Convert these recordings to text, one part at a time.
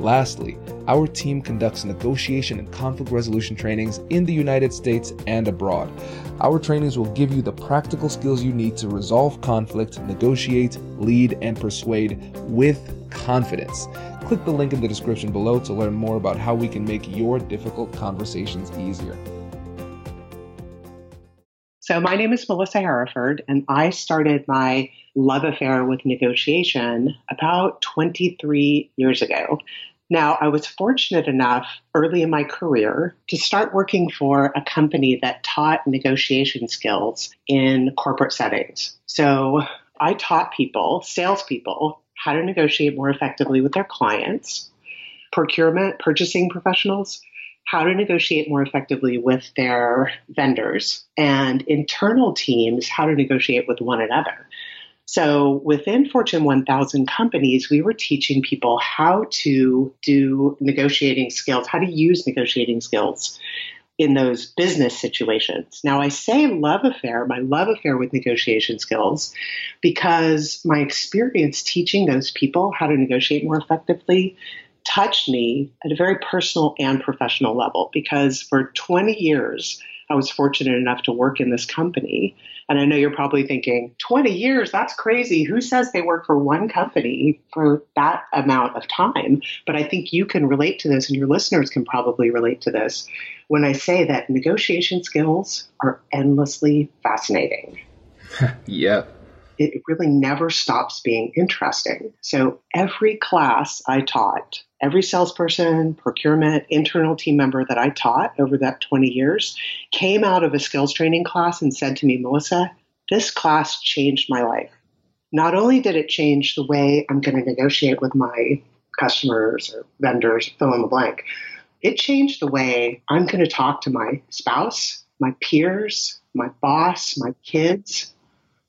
Lastly, our team conducts negotiation and conflict resolution trainings in the United States and abroad. Our trainings will give you the practical skills you need to resolve conflict, negotiate, lead, and persuade with confidence. Click the link in the description below to learn more about how we can make your difficult conversations easier. So, my name is Melissa Hereford, and I started my love affair with negotiation about 23 years ago. Now, I was fortunate enough early in my career to start working for a company that taught negotiation skills in corporate settings. So I taught people, salespeople, how to negotiate more effectively with their clients, procurement, purchasing professionals, how to negotiate more effectively with their vendors, and internal teams, how to negotiate with one another. So within Fortune 1000 companies, we were teaching people how to do negotiating skills, how to use negotiating skills in those business situations. Now, I say love affair, my love affair with negotiation skills, because my experience teaching those people how to negotiate more effectively touched me at a very personal and professional level. Because for 20 years, I was fortunate enough to work in this company. And I know you're probably thinking, 20 years, that's crazy. Who says they work for one company for that amount of time? But I think you can relate to this, and your listeners can probably relate to this when I say that negotiation skills are endlessly fascinating. yeah. It really never stops being interesting. So every class I taught every salesperson, procurement, internal team member that I taught over that 20 years came out of a skills training class and said to me, Melissa, this class changed my life. Not only did it change the way I'm going to negotiate with my customers or vendors, fill in the blank, it changed the way I'm going to talk to my spouse, my peers, my boss, my kids.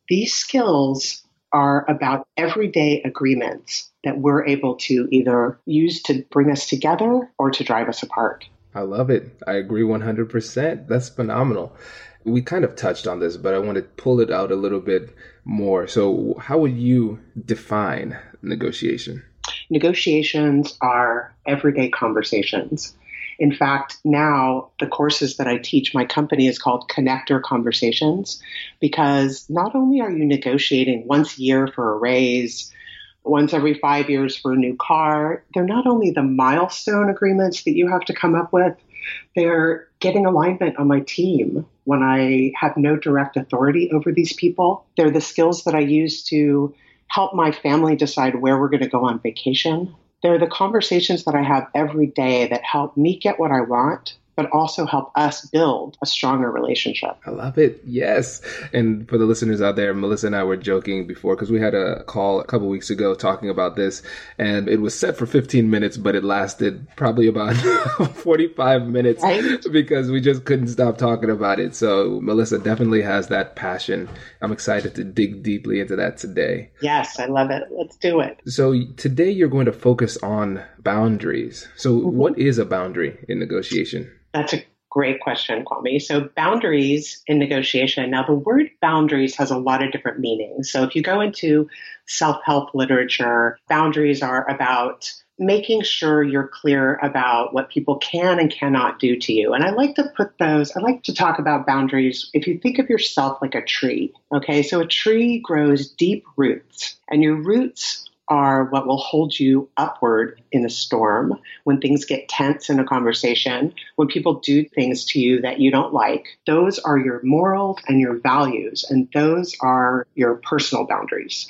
These skills are about everyday agreements that we're able to either use to bring us together or to drive us apart. I love it. I agree 100%. That's phenomenal. We kind of touched on this, but I want to pull it out a little bit more. So, how would you define negotiation? Negotiations are everyday conversations. In fact, now the courses that I teach, my company is called Connected Conversations because not only are you negotiating once a year for a raise, once every five years for a new car. They're not only the milestone agreements that you have to come up with, they're getting alignment on my team when I have no direct authority over these people. They're the skills that I use to help my family decide where we're going to go on vacation. They're the conversations that I have every day that help me get what I want but also help us build a stronger relationship. I love it. Yes. And for the listeners out there, Melissa and I were joking before because we had a call a couple weeks ago talking about this, and it was set for 15 minutes, but it lasted probably about 45 minutes right? because we just couldn't stop talking about it. So Melissa definitely has that passion. I'm excited to dig deeply into that today. Yes, I love it. Let's do it. So today you're going to focus on boundaries. So, mm-hmm. what is a boundary in negotiation? That's a Great question, Kwame. So, boundaries in negotiation. Now, the word boundaries has a lot of different meanings. So, if you go into self help literature, boundaries are about making sure you're clear about what people can and cannot do to you. And I like to put those, I like to talk about boundaries. If you think of yourself like a tree, okay, so a tree grows deep roots, and your roots are what will hold you upward in a storm, when things get tense in a conversation, when people do things to you that you don't like. Those are your morals and your values, and those are your personal boundaries.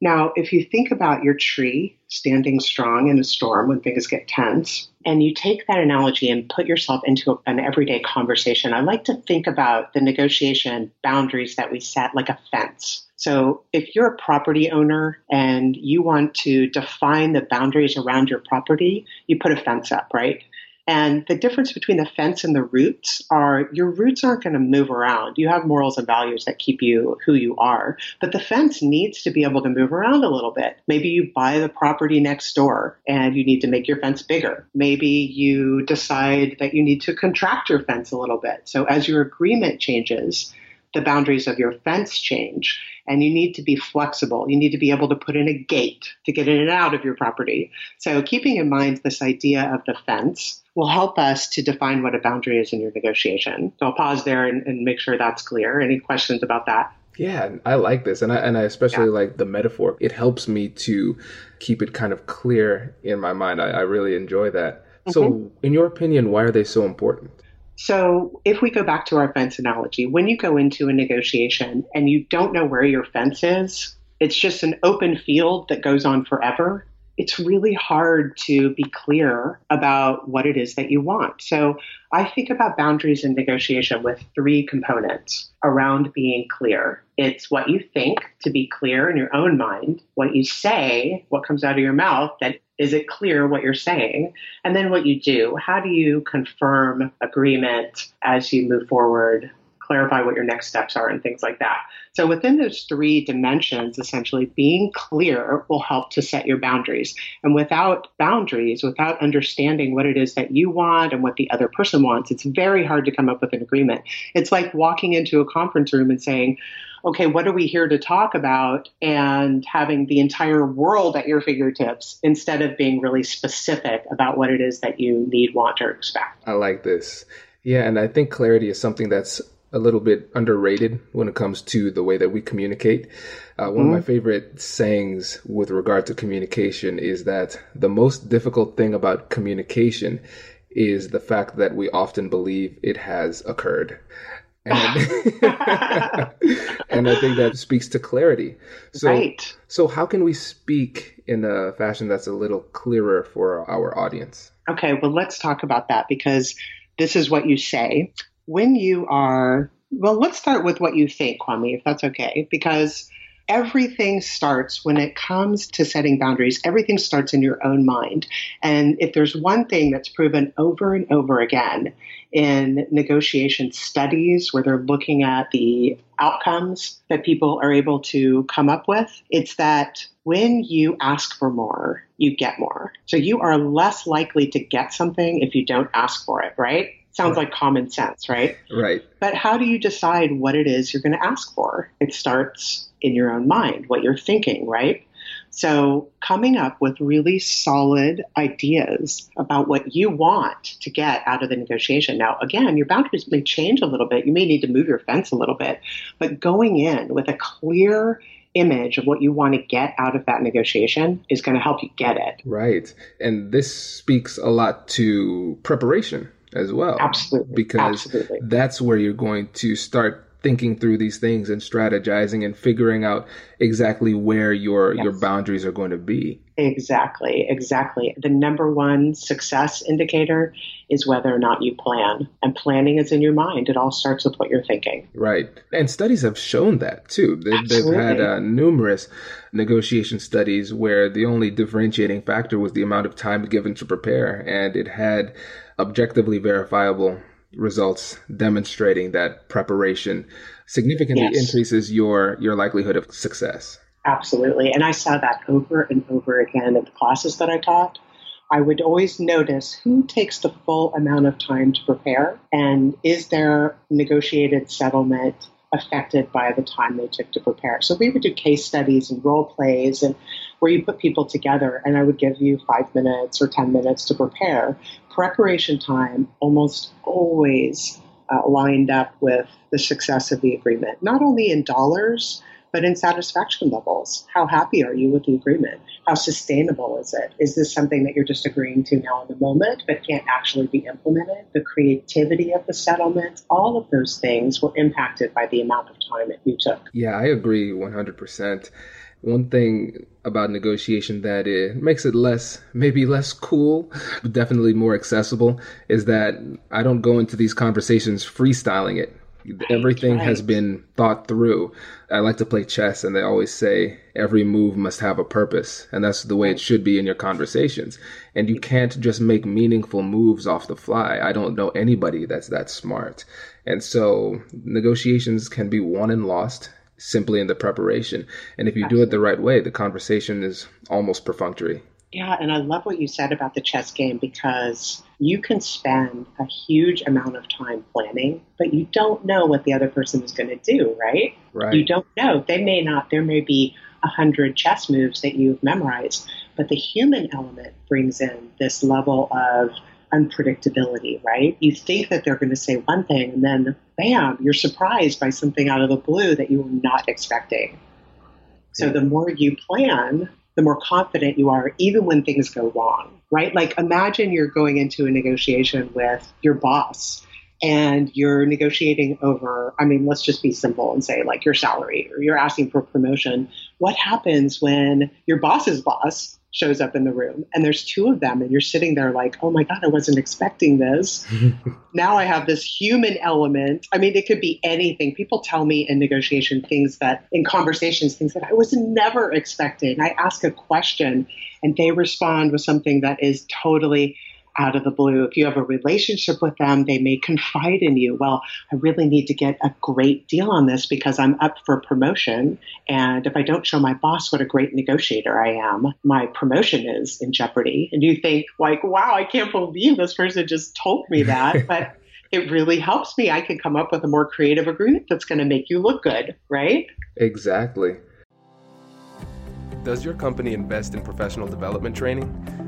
Now, if you think about your tree standing strong in a storm when things get tense, and you take that analogy and put yourself into an everyday conversation, I like to think about the negotiation boundaries that we set like a fence. So if you're a property owner and you want to define the boundaries around your property, you put a fence up, right? And the difference between the fence and the roots are your roots aren't going to move around. You have morals and values that keep you who you are, but the fence needs to be able to move around a little bit. Maybe you buy the property next door and you need to make your fence bigger. Maybe you decide that you need to contract your fence a little bit. So as your agreement changes, the boundaries of your fence change and you need to be flexible. You need to be able to put in a gate to get in and out of your property. So, keeping in mind this idea of the fence will help us to define what a boundary is in your negotiation. So, I'll pause there and, and make sure that's clear. Any questions about that? Yeah, I like this, and I and I especially yeah. like the metaphor. It helps me to keep it kind of clear in my mind. I, I really enjoy that. Mm-hmm. So, in your opinion, why are they so important? So, if we go back to our fence analogy, when you go into a negotiation and you don't know where your fence is, it's just an open field that goes on forever. It's really hard to be clear about what it is that you want. So, I think about boundaries in negotiation with three components around being clear. It's what you think to be clear in your own mind, what you say, what comes out of your mouth that is it clear what you're saying? And then what you do. How do you confirm agreement as you move forward, clarify what your next steps are, and things like that? So, within those three dimensions, essentially, being clear will help to set your boundaries. And without boundaries, without understanding what it is that you want and what the other person wants, it's very hard to come up with an agreement. It's like walking into a conference room and saying, okay, what are we here to talk about? And having the entire world at your fingertips instead of being really specific about what it is that you need, want, or expect. I like this. Yeah, and I think clarity is something that's a little bit underrated when it comes to the way that we communicate. Uh, one mm-hmm. of my mm-hmm. favorite sayings with regard to communication is that the most difficult thing about communication is the fact that we often believe it has occurred. And, and I think that speaks to clarity. So, right. so how can we speak in a fashion that's a little clearer for our audience? Okay, well, let's talk about that because this is what you say when you are. Well, let's start with what you think, Kwame, if that's okay, because everything starts when it comes to setting boundaries, everything starts in your own mind. And if there's one thing that's proven over and over again in negotiation studies where they're looking at the outcomes that people are able to come up with, it's that when you ask for more, you get more. So you are less likely to get something if you don't ask for it, right? Sounds right. like common sense, right? Right. But how do you decide what it is you're going to ask for? It starts in your own mind, what you're thinking, right? So, coming up with really solid ideas about what you want to get out of the negotiation. Now, again, your boundaries may change a little bit. You may need to move your fence a little bit, but going in with a clear image of what you want to get out of that negotiation is going to help you get it. Right. And this speaks a lot to preparation as well. Absolutely. Because Absolutely. that's where you're going to start thinking through these things and strategizing and figuring out exactly where your yes. your boundaries are going to be. Exactly, exactly. The number one success indicator is whether or not you plan. And planning is in your mind. It all starts with what you're thinking. Right. And studies have shown that too. They've, they've had uh, numerous negotiation studies where the only differentiating factor was the amount of time given to prepare. And it had objectively verifiable results demonstrating that preparation significantly yes. increases your your likelihood of success. Absolutely. And I saw that over and over again in the classes that I taught I would always notice who takes the full amount of time to prepare and is their negotiated settlement affected by the time they took to prepare. So we would do case studies and role plays and where you put people together and I would give you five minutes or 10 minutes to prepare. Preparation time almost always uh, lined up with the success of the agreement, not only in dollars, but in satisfaction levels. How happy are you with the agreement? How sustainable is it? Is this something that you're just agreeing to now in the moment, but can't actually be implemented? The creativity of the settlement, all of those things were impacted by the amount of time that you took. Yeah, I agree 100%. One thing about negotiation that it makes it less, maybe less cool, but definitely more accessible is that I don't go into these conversations freestyling it. Everything right. has been thought through. I like to play chess, and they always say every move must have a purpose, and that's the way it should be in your conversations. And you can't just make meaningful moves off the fly. I don't know anybody that's that smart. And so negotiations can be won and lost simply in the preparation. And if you Absolutely. do it the right way, the conversation is almost perfunctory. Yeah, and I love what you said about the chess game because you can spend a huge amount of time planning, but you don't know what the other person is going to do, right? Right. You don't know. They may not, there may be a hundred chess moves that you've memorized, but the human element brings in this level of unpredictability, right? You think that they're going to say one thing and then bam, you're surprised by something out of the blue that you were not expecting. So the more you plan, the more confident you are, even when things go wrong, right? Like imagine you're going into a negotiation with your boss and you're negotiating over, I mean, let's just be simple and say like your salary or you're asking for promotion. What happens when your boss's boss shows up in the room. And there's two of them and you're sitting there like oh my god i wasn't expecting this. Now i have this human element. I mean it could be anything. People tell me in negotiation things that in conversations things that i was never expecting. I ask a question and they respond with something that is totally out of the blue. If you have a relationship with them, they may confide in you. Well, I really need to get a great deal on this because I'm up for promotion. And if I don't show my boss what a great negotiator I am, my promotion is in jeopardy. And you think, like, wow, I can't believe this person just told me that. but it really helps me. I can come up with a more creative agreement that's going to make you look good, right? Exactly. Does your company invest in professional development training?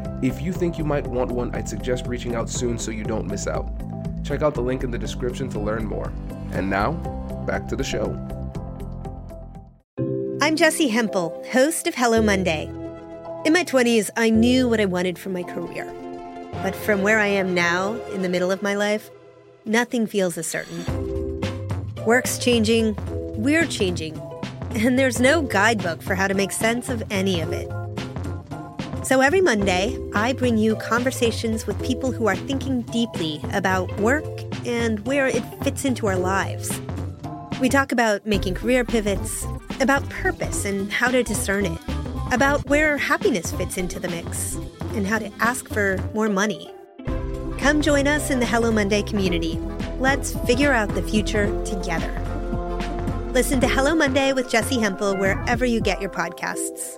If you think you might want one, I'd suggest reaching out soon so you don't miss out. Check out the link in the description to learn more. And now, back to the show. I'm Jessi Hempel, host of Hello Monday. In my 20s, I knew what I wanted from my career. But from where I am now, in the middle of my life, nothing feels as certain. Work's changing, we're changing, and there's no guidebook for how to make sense of any of it. So every Monday, I bring you conversations with people who are thinking deeply about work and where it fits into our lives. We talk about making career pivots, about purpose and how to discern it, about where happiness fits into the mix, and how to ask for more money. Come join us in the Hello Monday community. Let's figure out the future together. Listen to Hello Monday with Jessi Hempel wherever you get your podcasts.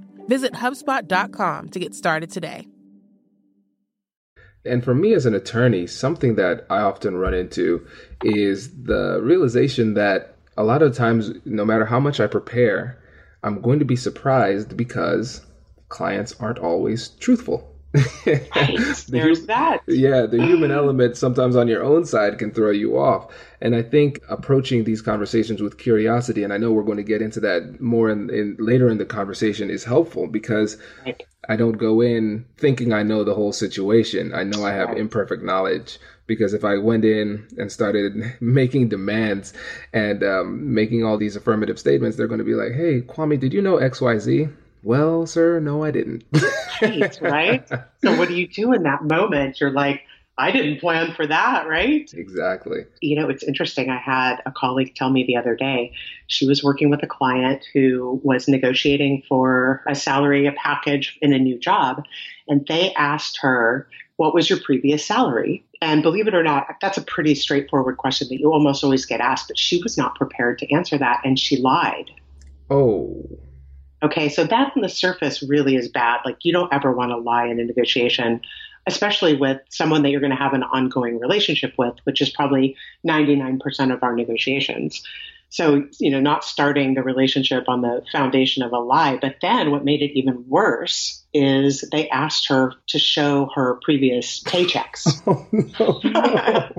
Visit HubSpot.com to get started today. And for me as an attorney, something that I often run into is the realization that a lot of times, no matter how much I prepare, I'm going to be surprised because clients aren't always truthful. Right. There's that. Yeah, the human element sometimes on your own side can throw you off. And I think approaching these conversations with curiosity, and I know we're going to get into that more in, in later in the conversation, is helpful because Right. I don't go in thinking I know the whole situation. I know I have Right. imperfect knowledge because if I went in and started making demands and um, making all these affirmative statements, they're going to be like, "Hey, Kwame, did you know X, Y, Z?" Well, sir, no, I didn't. Right, right? So what do you do in that moment? You're like, I didn't plan for that, right? exactly. You know, it's interesting. I had a colleague tell me the other day she was working with a client who was negotiating for a salary, a package in a new job. And they asked her, What was your previous salary? And believe it or not, that's a pretty straightforward question that you almost always get asked, but she was not prepared to answer that. And she lied. Oh, Okay, so that on the surface really is bad. Like, you don't ever want to lie in a negotiation, especially with someone that you're going to have an ongoing relationship with, which is probably 99% of our negotiations. So, you know, not starting the relationship on the foundation of a lie. But then what made it even worse is they asked her to show her previous paychecks. oh no,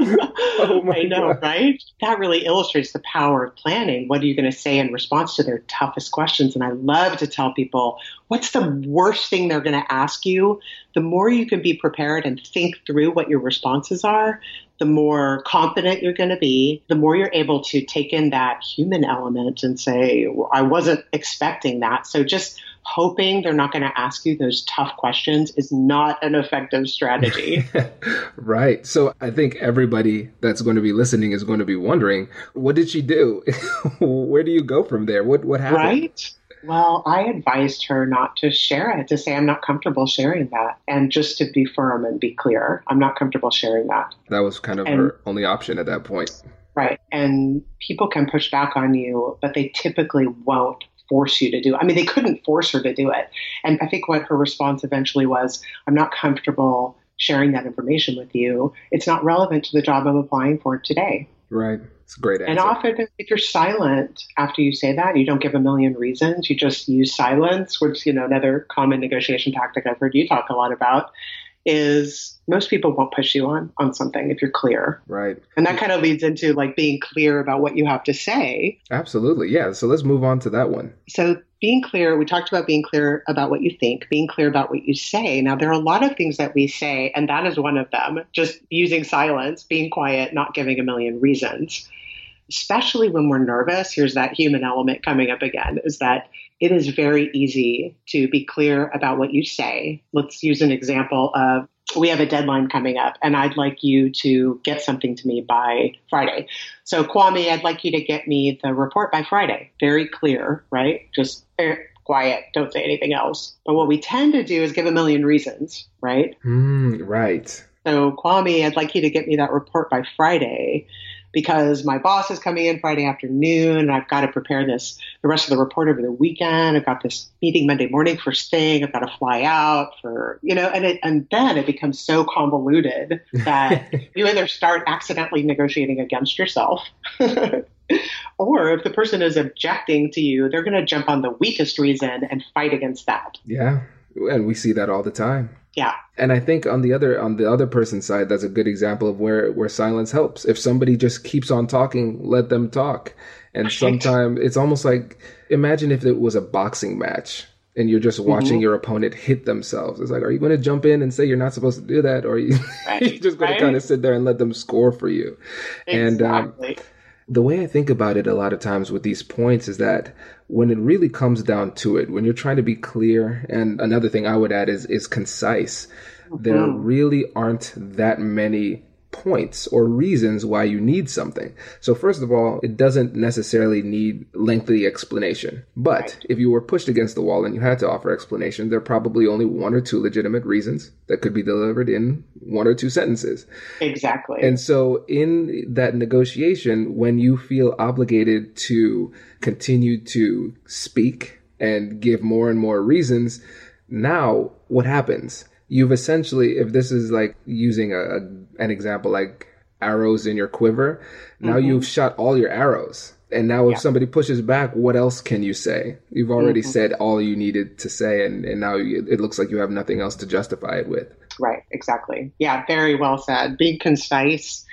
no. Oh, my I know, God. right? That really illustrates the power of planning. What are you going to say in response to their toughest questions? And I love to tell people what's the worst thing they're going to ask you? The more you can be prepared and think through what your responses are, the more confident you're going to be, the more you're able to take in that human element and say, I wasn't expecting that. So just hoping they're not going to ask you those tough questions is not an effective strategy. right. So I think everybody that's going to be listening is going to be wondering, what did she do? Where do you go from there? What what happened? Right? Well, I advised her not to share it, to say, I'm not comfortable sharing that. And just to be firm and be clear, I'm not comfortable sharing that. That was kind of And- her only option at that point. Right. And people can push back on you, but they typically won't force you to do it. I mean, they couldn't force her to do it. And I think what her response eventually was, I'm not comfortable sharing that information with you. It's not relevant to the job I'm applying for today. Right. It's a great answer. And often, if you're silent after you say that, you don't give a million reasons. You just use silence, which you know another common negotiation tactic I've heard you talk a lot about. Is most people won't push you on on something if you're clear, right. and that kind of leads into like being clear about what you have to say. Absolutely. Yeah. So let's move on to that one. So being clear, we talked about being clear about what you think, being clear about what you say. Now there are a lot of things that we say, and that is one of them. Just using silence, being quiet, not giving a million reasons. Especially when we're nervous, here's that human element coming up again, is that it is very easy to be clear about what you say. Let's use an example of we have a deadline coming up and I'd like you to get something to me by Friday. So Kwame, I'd like you to get me the report by Friday. Very clear, right? Just eh, quiet. Don't say anything else. But what we tend to do is give a million reasons, right? Mm, right. So Kwame, I'd like you to get me that report by Friday because my boss is coming in Friday afternoon and I've got to prepare this the rest of the report over the weekend. I've got this meeting Monday morning first thing. I've got to fly out for you know, and it, and then it becomes so convoluted that you either start accidentally negotiating against yourself. Or if the person is objecting to you, they're going to jump on the weakest reason and fight against that. yeah. And we see that all the time. Yeah. And I think on the other on the other person's side, that's a good example of where where silence helps. If somebody just keeps on talking, let them talk. And sometimes it's almost like imagine if it was a boxing match and you're just watching Mhm. your opponent hit themselves. It's like, are you going to jump in and say you're not supposed to do that, or are you Right. you're just going Right. to kind of sit there and let them score for you? Exactly. And, um, the way I think about it a lot of times with these points is that when it really comes down to it, when you're trying to be clear, and another thing I would add is is concise, there Mhm. really aren't that many points or reasons why you need something. So first of all, it doesn't necessarily need lengthy explanation. But Right. if you were pushed against the wall and you had to offer explanation, there are probably only one or two legitimate reasons that could be delivered in one or two sentences. Exactly. And so, in that negotiation, when you feel obligated to continue to speak and give more and more reasons, now what happens? You've essentially, if this is like using a, an example like arrows in your quiver, now Mhm. you've shot all your arrows. And now if Yeah. somebody pushes back, what else can you say? You've already Mhm. said all you needed to say, and, and now you, it looks like you have nothing else to justify it with. Right, exactly. Yeah, very well said. Being concise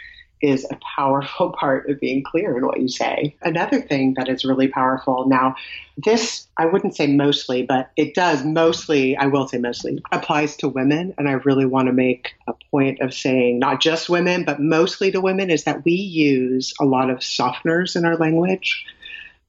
is a powerful part of being clear in what you say. Another thing that is really powerful now, this I wouldn't say mostly, but it does mostly, I will say mostly, applies to women. And I really want to make a point of saying not just women, but mostly to women, is that we use a lot of softeners in our language.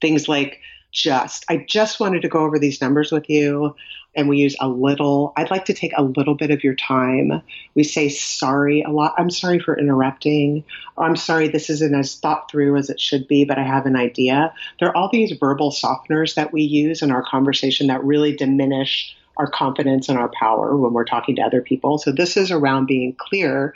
Things like just, I just wanted to go over these numbers with you and we use a little. I'd like to take a little bit of your time. We say sorry a lot. I'm sorry for interrupting. Or I'm sorry this isn't as thought through as it should be, but I have an idea. There are all these verbal softeners that we use in our conversation that really diminish our confidence and our power when we're talking to other people. So this is around being clear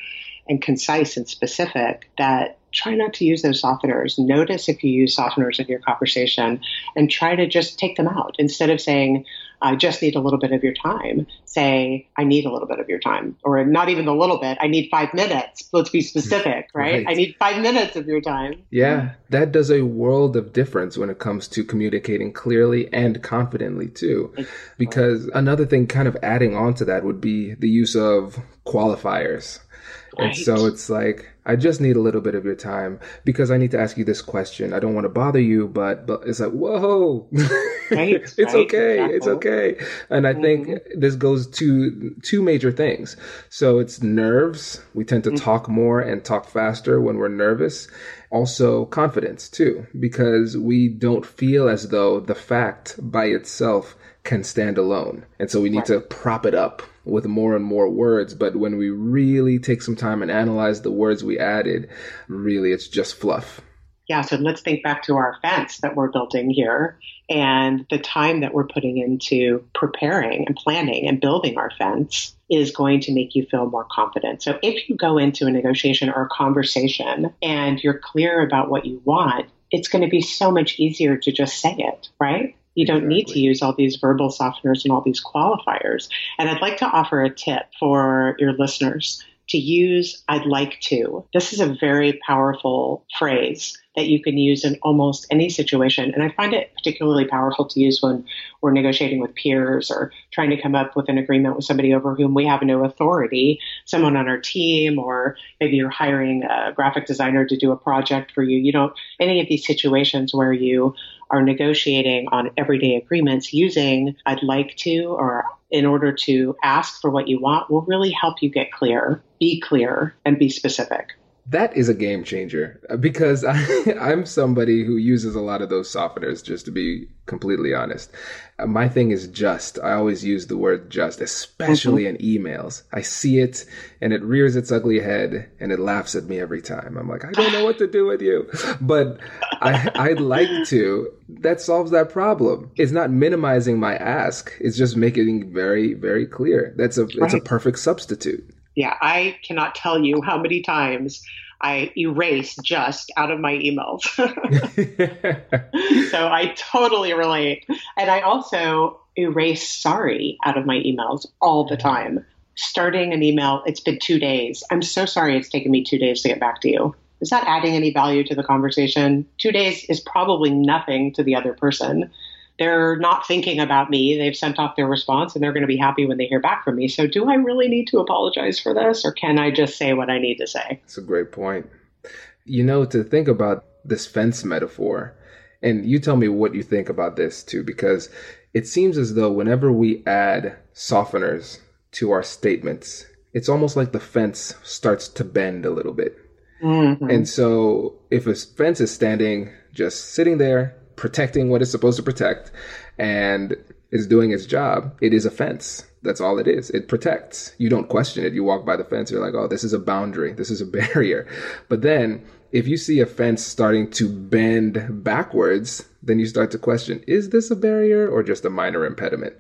and concise and specific that try not to use those softeners. Notice if you use softeners in your conversation and try to just take them out. Instead of saying, I just need a little bit of your time, say, I need a little bit of your time. Or not even a little bit, I need five minutes. Let's be specific, right? Right. I need five minutes of your time. Yeah, that does a world of difference when it comes to communicating clearly and confidently too. Because another thing kind of adding on to that would be the use of qualifiers. And so it's like, I just need a little bit of your time because I need to ask you this question. I don't want to bother you, but but it's like, whoa, Right, it's right, okay, it's okay. And I think mm-hmm. this goes to two major things. So it's nerves. We tend to mm. talk more and talk faster when we're nervous. Also confidence too, because we don't feel as though the fact by itself can stand alone. And so we need to prop it up with more and more words. But when we really take some time and analyze the words we added, really it's just fluff. Yeah, so let's think back to our fence that we're building here and the time that we're putting into preparing and planning and building our fence is going to make you feel more confident. So if you go into a negotiation or a conversation and you're clear about what you want, it's going to be so much easier to just say it, right? You don't need to use all these verbal softeners and all these qualifiers. And I'd like to offer a tip for your listeners to use I'd like to. This is a very powerful phrase that you can use in almost any situation. And I find it particularly powerful to use when we're negotiating with peers or trying to come up with an agreement with somebody over whom we have no authority, someone on our team, or maybe you're hiring a graphic designer to do a project for you. You don't, any of these situations where you are negotiating on everyday agreements using I'd like to or in order to ask for what you want will really help you get clear, be clear, and be specific. That is a game changer uh, because I, I'm somebody who uses a lot of those softeners, just to be completely honest. Uh, My thing is just. I always use the word just, especially in emails. I see it and it rears its ugly head and it laughs at me every time. I'm like, I don't know what to do with you. But I, I'd like to. That solves that problem. It's not minimizing my ask. It's just making it very, very clear. That's a, it's a perfect substitute. Yeah, I cannot tell you how many times I erase just out of my emails. so I totally relate. And I also erase sorry out of my emails all the time. Starting an email, it's been two days. I'm so sorry it's taken me two days to get back to you. Is that adding any value to the conversation? Two days is probably nothing to the other person. They're not thinking about me. They've sent off their response and they're going to be happy when they hear back from me. So, do I really need to apologize for this or can I just say what I need to say? That's a great point. You know, to think about this fence metaphor, and you tell me what you think about this too, because it seems as though whenever we add softeners to our statements, it's almost like the fence starts to bend a little bit. Mhm. And so if a fence is standing, just sitting there, protecting what it's supposed to protect, and is doing its job, it is a fence. That's all it is. It protects. You don't question it. You walk by the fence, you're like, oh, this is a boundary. This is a barrier. But then if you see a fence starting to bend backwards, then you start to question, is this a barrier or just a minor impediment?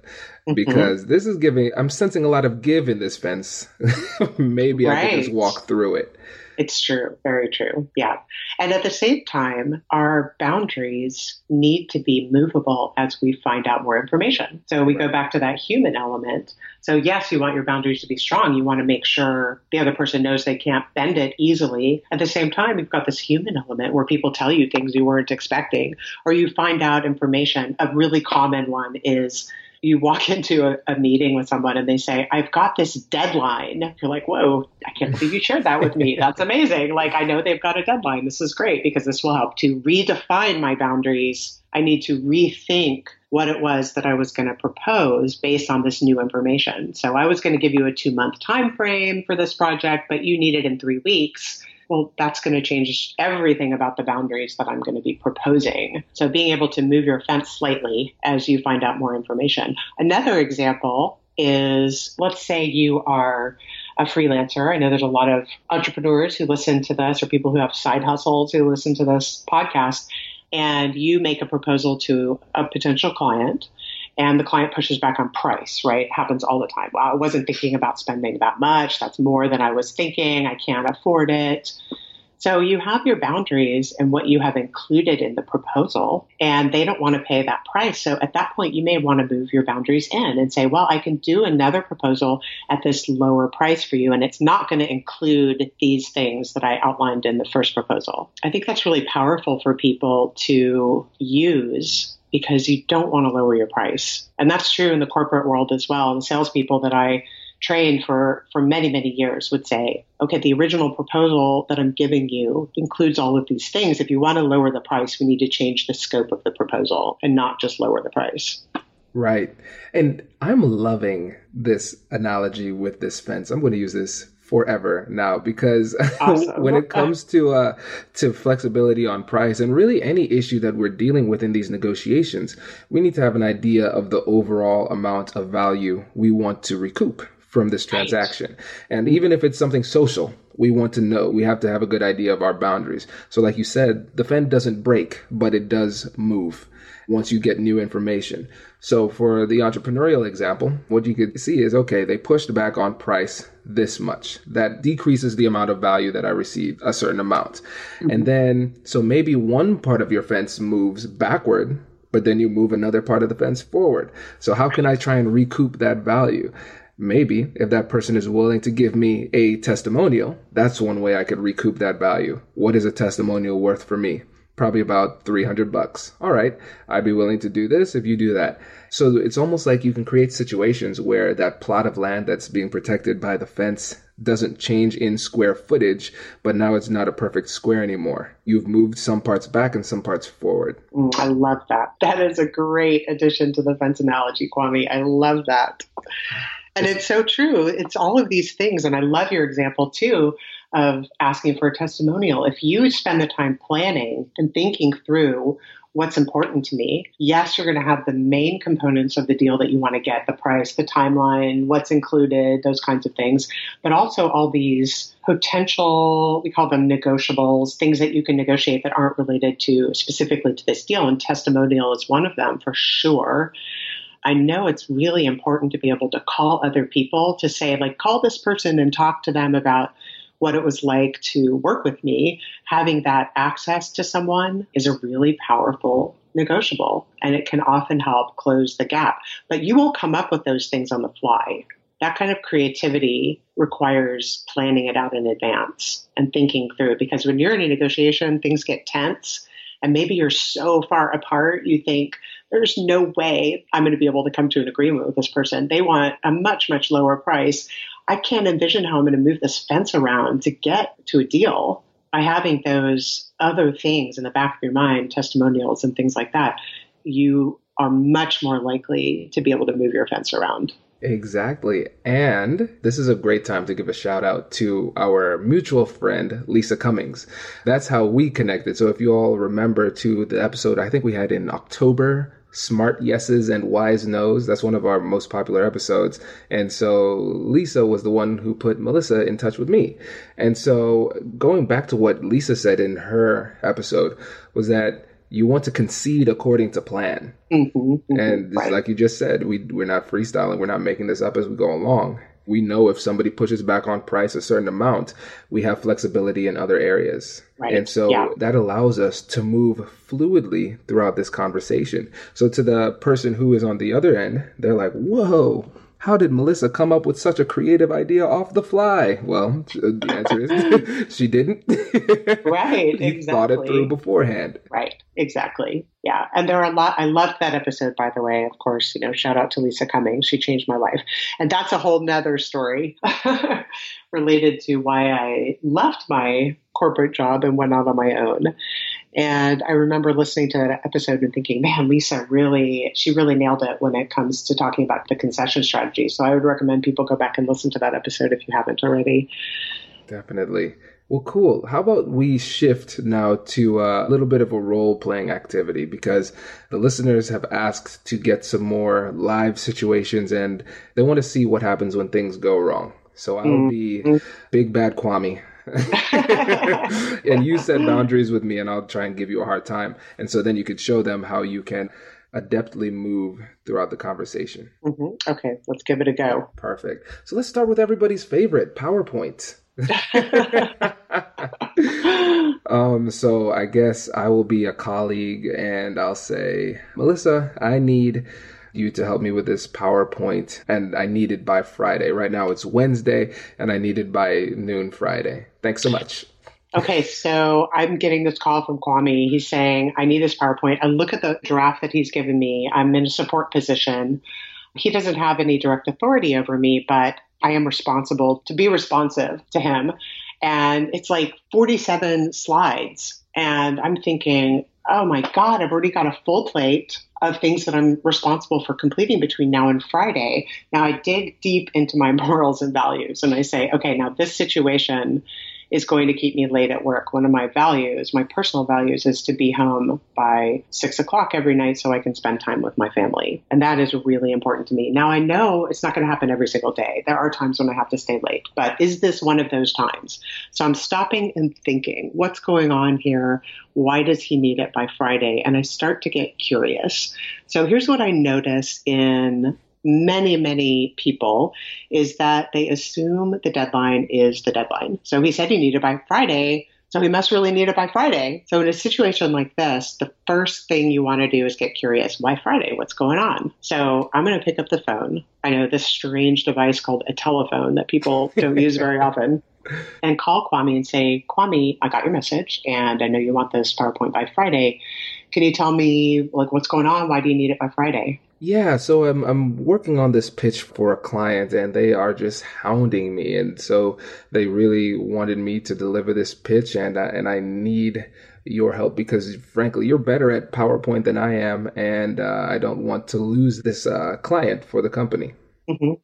Mm-hmm. Because this is giving, I'm sensing a lot of give in this fence. Maybe I could just walk through it. It's true. Very true. Yeah. And at the same time, our boundaries need to be movable as we find out more information. So we right. go back to that human element. So, yes, you want your boundaries to be strong. You want to make sure the other person knows they can't bend it easily. At the same time, you've got this human element where people tell you things you weren't expecting, or you find out information. A really common one is, you walk into a, a, meeting with someone and they say, I've got this deadline. You're like, whoa, I can't believe you shared that with me. That's amazing. Like, I know they've got a deadline. This is great because this will help to redefine my boundaries. I need to rethink what it was that I was going to propose based on this new information. So I was going to give you a two month time frame for this project, but you need it in three weeks well, that's going to change everything about the boundaries that I'm going to be proposing. So being able to move your fence slightly as you find out more information. Another example is let's say you are a freelancer. I know there's a lot of entrepreneurs who listen to this or people who have side hustles who listen to this podcast and you make a proposal to a potential client and the client pushes back on price, right? It happens all the time. Well, I wasn't thinking about spending that much. That's more than I was thinking. I can't afford it. So you have your boundaries and what you have included in the proposal, and they don't want to pay that price. So at that point, you may want to move your boundaries in and say, well, I can do another proposal at this lower price for you, and it's not going to include these things that I outlined in the first proposal. I think that's really powerful for people to use because you don't want to lower your price. And that's true in the corporate world as well. The salespeople that I trained for, for many, many years would say, okay, the original proposal that I'm giving you includes all of these things. If you want to lower the price, we need to change the scope of the proposal and not just lower the price. Right. And I'm loving this analogy with this fence. I'm going to use this forever now because awesome. when it comes to uh, to flexibility on price and really any issue that we're dealing with in these negotiations, we need to have an idea of the overall amount of value we want to recoup from this transaction. Right. And even if it's something social, we want to know. We have to have a good idea of our boundaries. So like you said, the fence doesn't break, but it does move once you get new information. So for the entrepreneurial example, what you could see is okay, they pushed back on price this much. That decreases the amount of value that I receive a certain amount. Mm-hmm. And then so maybe one part of your fence moves backward, but then you move another part of the fence forward. So how can I try and recoup that value? Maybe if that person is willing to give me a testimonial, that's one way I could recoup that value. What is a testimonial worth for me? probably about 300 bucks. All right, I'd be willing to do this if you do that. So it's almost like you can create situations where that plot of land that's being protected by the fence doesn't change in square footage, but now it's not a perfect square anymore. You've moved some parts back and some parts forward. Mm, I love that. That is a great addition to the fence analogy, Kwame. I love that. And it's so true. It's all of these things. And I love your example too of asking for a testimonial. If you spend the time planning and thinking through what's important to me, yes, you're going to have the main components of the deal that you want to get the price, the timeline, what's included, those kinds of things, but also all these potential, we call them negotiables, things that you can negotiate that aren't related to specifically to this deal. And testimonial is one of them for sure. I know it's really important to be able to call other people to say, like, call this person and talk to them about what it was like to work with me, having that access to someone is a really powerful negotiable and it can often help close the gap. But you won't come up with those things on the fly. That kind of creativity requires planning it out in advance and thinking through because when you're in a negotiation, things get tense and maybe you're so far apart, you think, there's no way I'm going to be able to come to an agreement with this person. They want a much, much lower price. I can't envision how I'm going to move this fence around to get to a deal by having those other things in the back of your mind, testimonials and things like that. You are much more likely to be able to move your fence around. Exactly. And this is a great time to give a shout out to our mutual friend, Lisa Cummings. That's how we connected. So if you all remember to the episode I think we had in October smart yeses and wise nos. That's one of our most popular episodes. And so Lisa was the one who put Melissa in touch with me. And so going back to what Lisa said in her episode was that you want to concede according to plan. Mm-hmm, mm-hmm, and right. like you just said, we, we're not freestyling. We're not making this up as we go along. We know if somebody pushes back on price a certain amount, we have flexibility in other areas. Right. And so Yeah. that allows us to move fluidly throughout this conversation. So to the person who is on the other end, they're like, whoa. How did Melissa come up with such a creative idea off the fly? Well, uh, the answer is she didn't. Right, you thought it through beforehand. Right, exactly. Yeah. And there are a lot, I loved that episode, by the way. Of course, you know, shout out to Lisa Cummings. She changed my life. And that's a whole nother story related to why I left my corporate job and went out on my own. And I remember listening to that episode and thinking, man, Lisa really, she really nailed it when it comes to talking about the concession strategy. So I would recommend people go back and listen to that episode if you haven't already. Definitely. Well, cool. How about we shift now to a little bit of a role playing activity because the listeners have asked to get some more live situations and they want to see what happens when things go wrong. So I'll mm-hmm. be Big Bad Kwame. and you set boundaries with me, and I'll try and give you a hard time. And so then you could show them how you can adeptly move throughout the conversation. hmm Okay, let's give it a go. Perfect. So let's start with everybody's favorite PowerPoint. um, so I guess I will be a colleague and I'll say, Melissa, I need you to help me with this PowerPoint and I need it by Friday. Right now it's Wednesday and I need it by noon Friday. Thanks so much. Okay, so I'm getting this call from Kwame. He's saying, I need this PowerPoint. And look at the draft that he's given me. I'm in a support position. He doesn't have any direct authority over me, but I am responsible to be responsive to him. And it's like 47 slides. And I'm thinking, oh my God, I've already got a full plate of things that I'm responsible for completing between now and Friday. Now I dig deep into my morals and values and I say, okay, now this situation is going to keep me late at work. One of my values, my personal values, is to be home by six o'clock every night so I can spend time with my family. And that is really important to me. Now, I know it's not going to happen every single day. There are times when I have to stay late, but is this one of those times? So I'm stopping and thinking, what's going on here? Why does he need it by Friday? And I start to get curious. So here's what I notice in many, many people is that they assume the deadline is the deadline. So he said he needed it by Friday. So he must really need it by Friday. So in a situation like this, the first thing you want to do is get curious. Why Friday? What's going on? So I'm going to pick up the phone. I know this strange device called a telephone that people don't use very often. And call Kwame and say, Kwame, I got your message and I know you want this PowerPoint by Friday. Can you tell me like what's going on? Why do you need it by Friday? Yeah, so I'm I'm working on this pitch for a client and they are just hounding me and so they really wanted me to deliver this pitch and I, and I need your help because frankly you're better at PowerPoint than I am and uh, I don't want to lose this uh, client for the company. hmm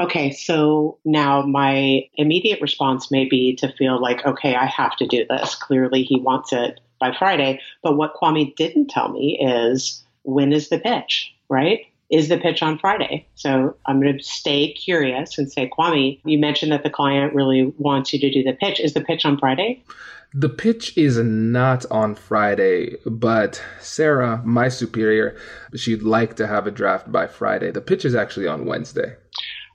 Okay, so now my immediate response may be to feel like, okay, I have to do this. Clearly, he wants it by Friday. But what Kwame didn't tell me is when is the pitch, right? Is the pitch on Friday? So I'm going to stay curious and say, Kwame, you mentioned that the client really wants you to do the pitch. Is the pitch on Friday? The pitch is not on Friday, but Sarah, my superior, she'd like to have a draft by Friday. The pitch is actually on Wednesday.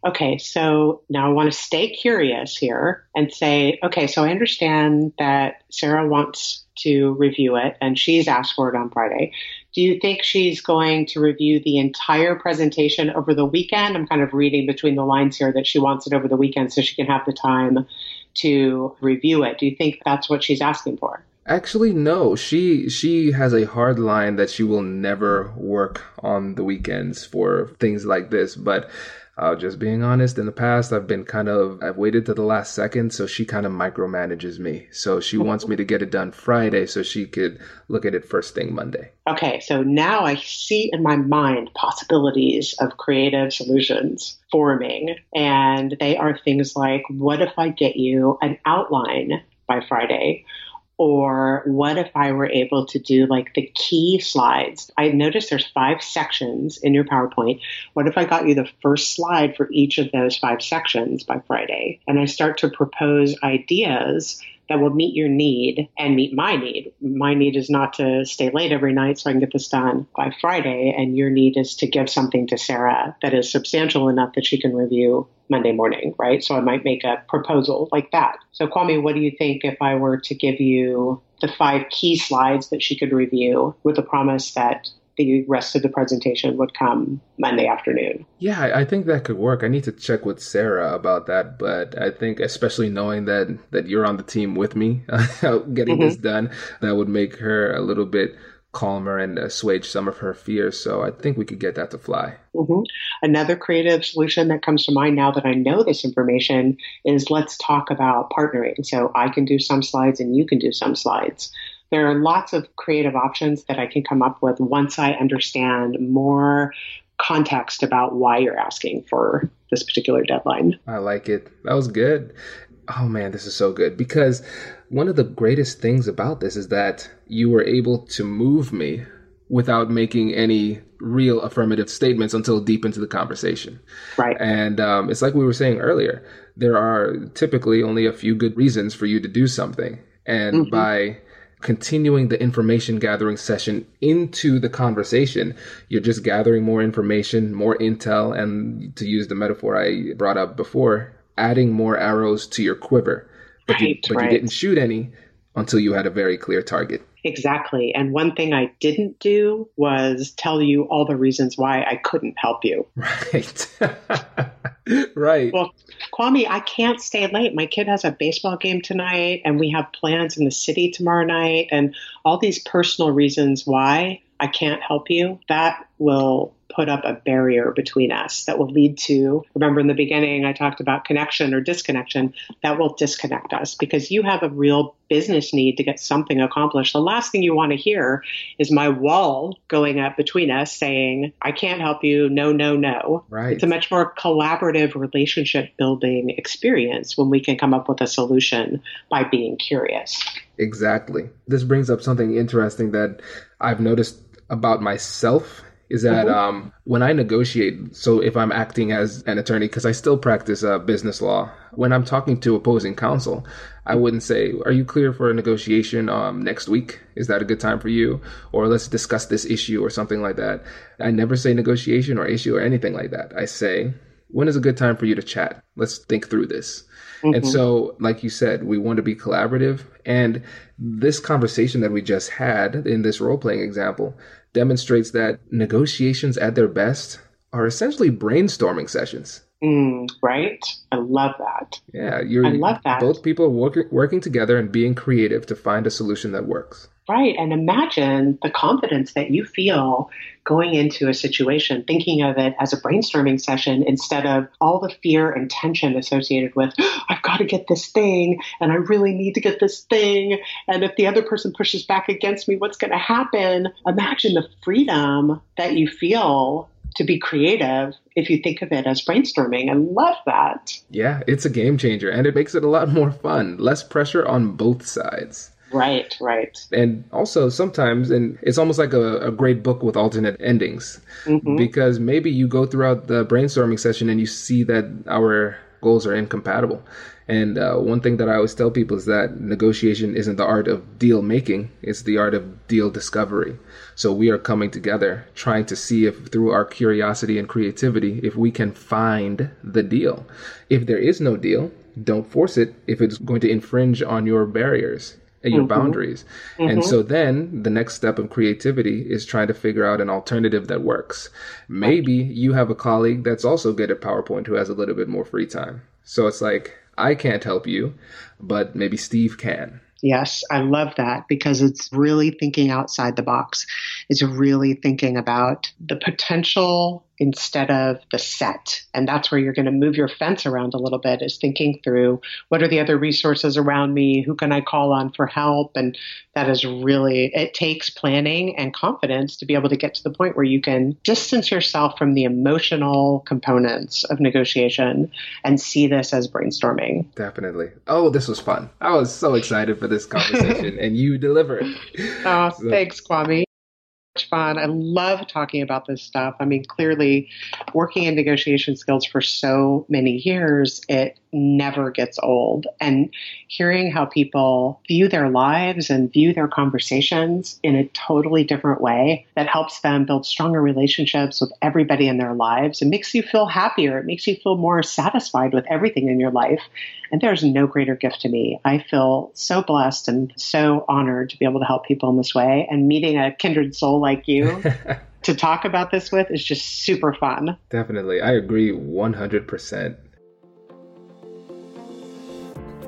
Okay, so now I want to stay curious here and say, okay, so I understand that Sarah wants to review it and she's asked for it on Friday. Do you think she's going to review the entire presentation over the weekend? I'm kind of reading between the lines here that she wants it over the weekend so she can have the time to review it. Do you think that's what she's asking for? Actually, no. She she has a hard line that she will never work on the weekends for things like this. But uh, just being honest, in the past, I've been kind of I've waited to the last second, so she kind of micromanages me. So she wants me to get it done Friday, so she could look at it first thing Monday. Okay, so now I see in my mind possibilities of creative solutions forming. And they are things like what if I get you an outline by Friday? Or what if I were able to do like the key slides? I noticed there's five sections in your PowerPoint. What if I got you the first slide for each of those five sections by Friday? And I start to propose ideas that will meet your need and meet my need. My need is not to stay late every night so I can get this done by Friday, and your need is to give something to Sarah that is substantial enough that she can review Monday morning, right? So I might make a proposal like that. So, Kwame, what do you think if I were to give you the five key slides that she could review with the promise that the rest of the presentation would come Monday afternoon. Yeah, I think that could work. I need to check with Sarah about that, but I think especially knowing that that you're on the team with me getting mm-hmm. this done, that would make her a little bit calmer and assuage some of her fears. So I think we could get that to fly. Mm-hmm. Another creative solution that comes to mind now that I know this information is let's talk about partnering. So I can do some slides and you can do some slides. There are lots of creative options that I can come up with once I understand more context about why you're asking for this particular deadline. I like it. That was good. Oh man, this is so good because one of the greatest things about this is that you were able to move me without making any real affirmative statements until deep into the conversation. Right. And um, it's like we were saying earlier, there are typically only a few good reasons for you to do something. And mm-hmm. by continuing the information gathering session into the conversation, you're just gathering more information, more intel, and to use the metaphor I brought up before, adding more arrows to your quiver but, right, you, but right. you didn't shoot any until you had a very clear target. Exactly. And one thing I didn't do was tell you all the reasons why I couldn't help you. Right. right. Well, Kwame, I can't stay late. My kid has a baseball game tonight, and we have plans in the city tomorrow night, and all these personal reasons why I can't help you. That will put up a barrier between us that will lead to, remember in the beginning, I talked about connection or disconnection, that will disconnect us because you have a real business need to get something accomplished. The last thing you want to hear is my wall going up between us saying, I can't help you. No, no, no. Right. It's a much more collaborative relationship building experience when we can come up with a solution by being curious. Exactly. This brings up something interesting that I've noticed about myself is that mm-hmm. um, when I negotiate, so if I'm acting as an attorney, because I still practice uh, business law, when I'm talking to opposing counsel, I wouldn't say, Are you clear for a negotiation um, next week? Is that a good time for you? Or let's discuss this issue or something like that. I never say negotiation or issue or anything like that. I say, When is a good time for you to chat? Let's think through this. Mm-hmm. And so, like you said, we want to be collaborative. And this conversation that we just had in this role playing example, demonstrates that negotiations at their best are essentially brainstorming sessions. Mm, right? I love that. Yeah, you're. I love that. Both people working working together and being creative to find a solution that works. Right. And imagine the confidence that you feel going into a situation, thinking of it as a brainstorming session instead of all the fear and tension associated with, oh, I've got to get this thing and I really need to get this thing. And if the other person pushes back against me, what's going to happen? Imagine the freedom that you feel to be creative if you think of it as brainstorming. I love that. Yeah, it's a game changer and it makes it a lot more fun. Less pressure on both sides. Right, right. And also sometimes, and it's almost like a, a great book with alternate endings mm-hmm. because maybe you go throughout the brainstorming session and you see that our goals are incompatible. And uh, one thing that I always tell people is that negotiation isn't the art of deal making, it's the art of deal discovery. So we are coming together trying to see if through our curiosity and creativity, if we can find the deal. If there is no deal, don't force it if it's going to infringe on your barriers your mm-hmm. boundaries. Mm-hmm. And so then the next step of creativity is trying to figure out an alternative that works. Maybe you have a colleague that's also good at PowerPoint who has a little bit more free time. So it's like, I can't help you, but maybe Steve can. Yes, I love that because it's really thinking outside the box. It's really thinking about the potential instead of the set. And that's where you're going to move your fence around a little bit is thinking through what are the other resources around me? Who can I call on for help? And that is really, it takes planning and confidence to be able to get to the point where you can distance yourself from the emotional components of negotiation and see this as brainstorming. Definitely. Oh, this was fun. I was so excited for this conversation and you delivered. Oh, so. thanks, Kwame fun. I love talking about this stuff. I mean, clearly, working in negotiation skills for so many years, it never gets old. And hearing how people view their lives and view their conversations in a totally different way that helps them build stronger relationships with everybody in their lives. It makes you feel happier. It makes you feel more satisfied with everything in your life. And there's no greater gift to me. I feel so blessed and so honored to be able to help people in this way. And meeting a kindred soul like you to talk about this with is just super fun. Definitely. I agree 100%.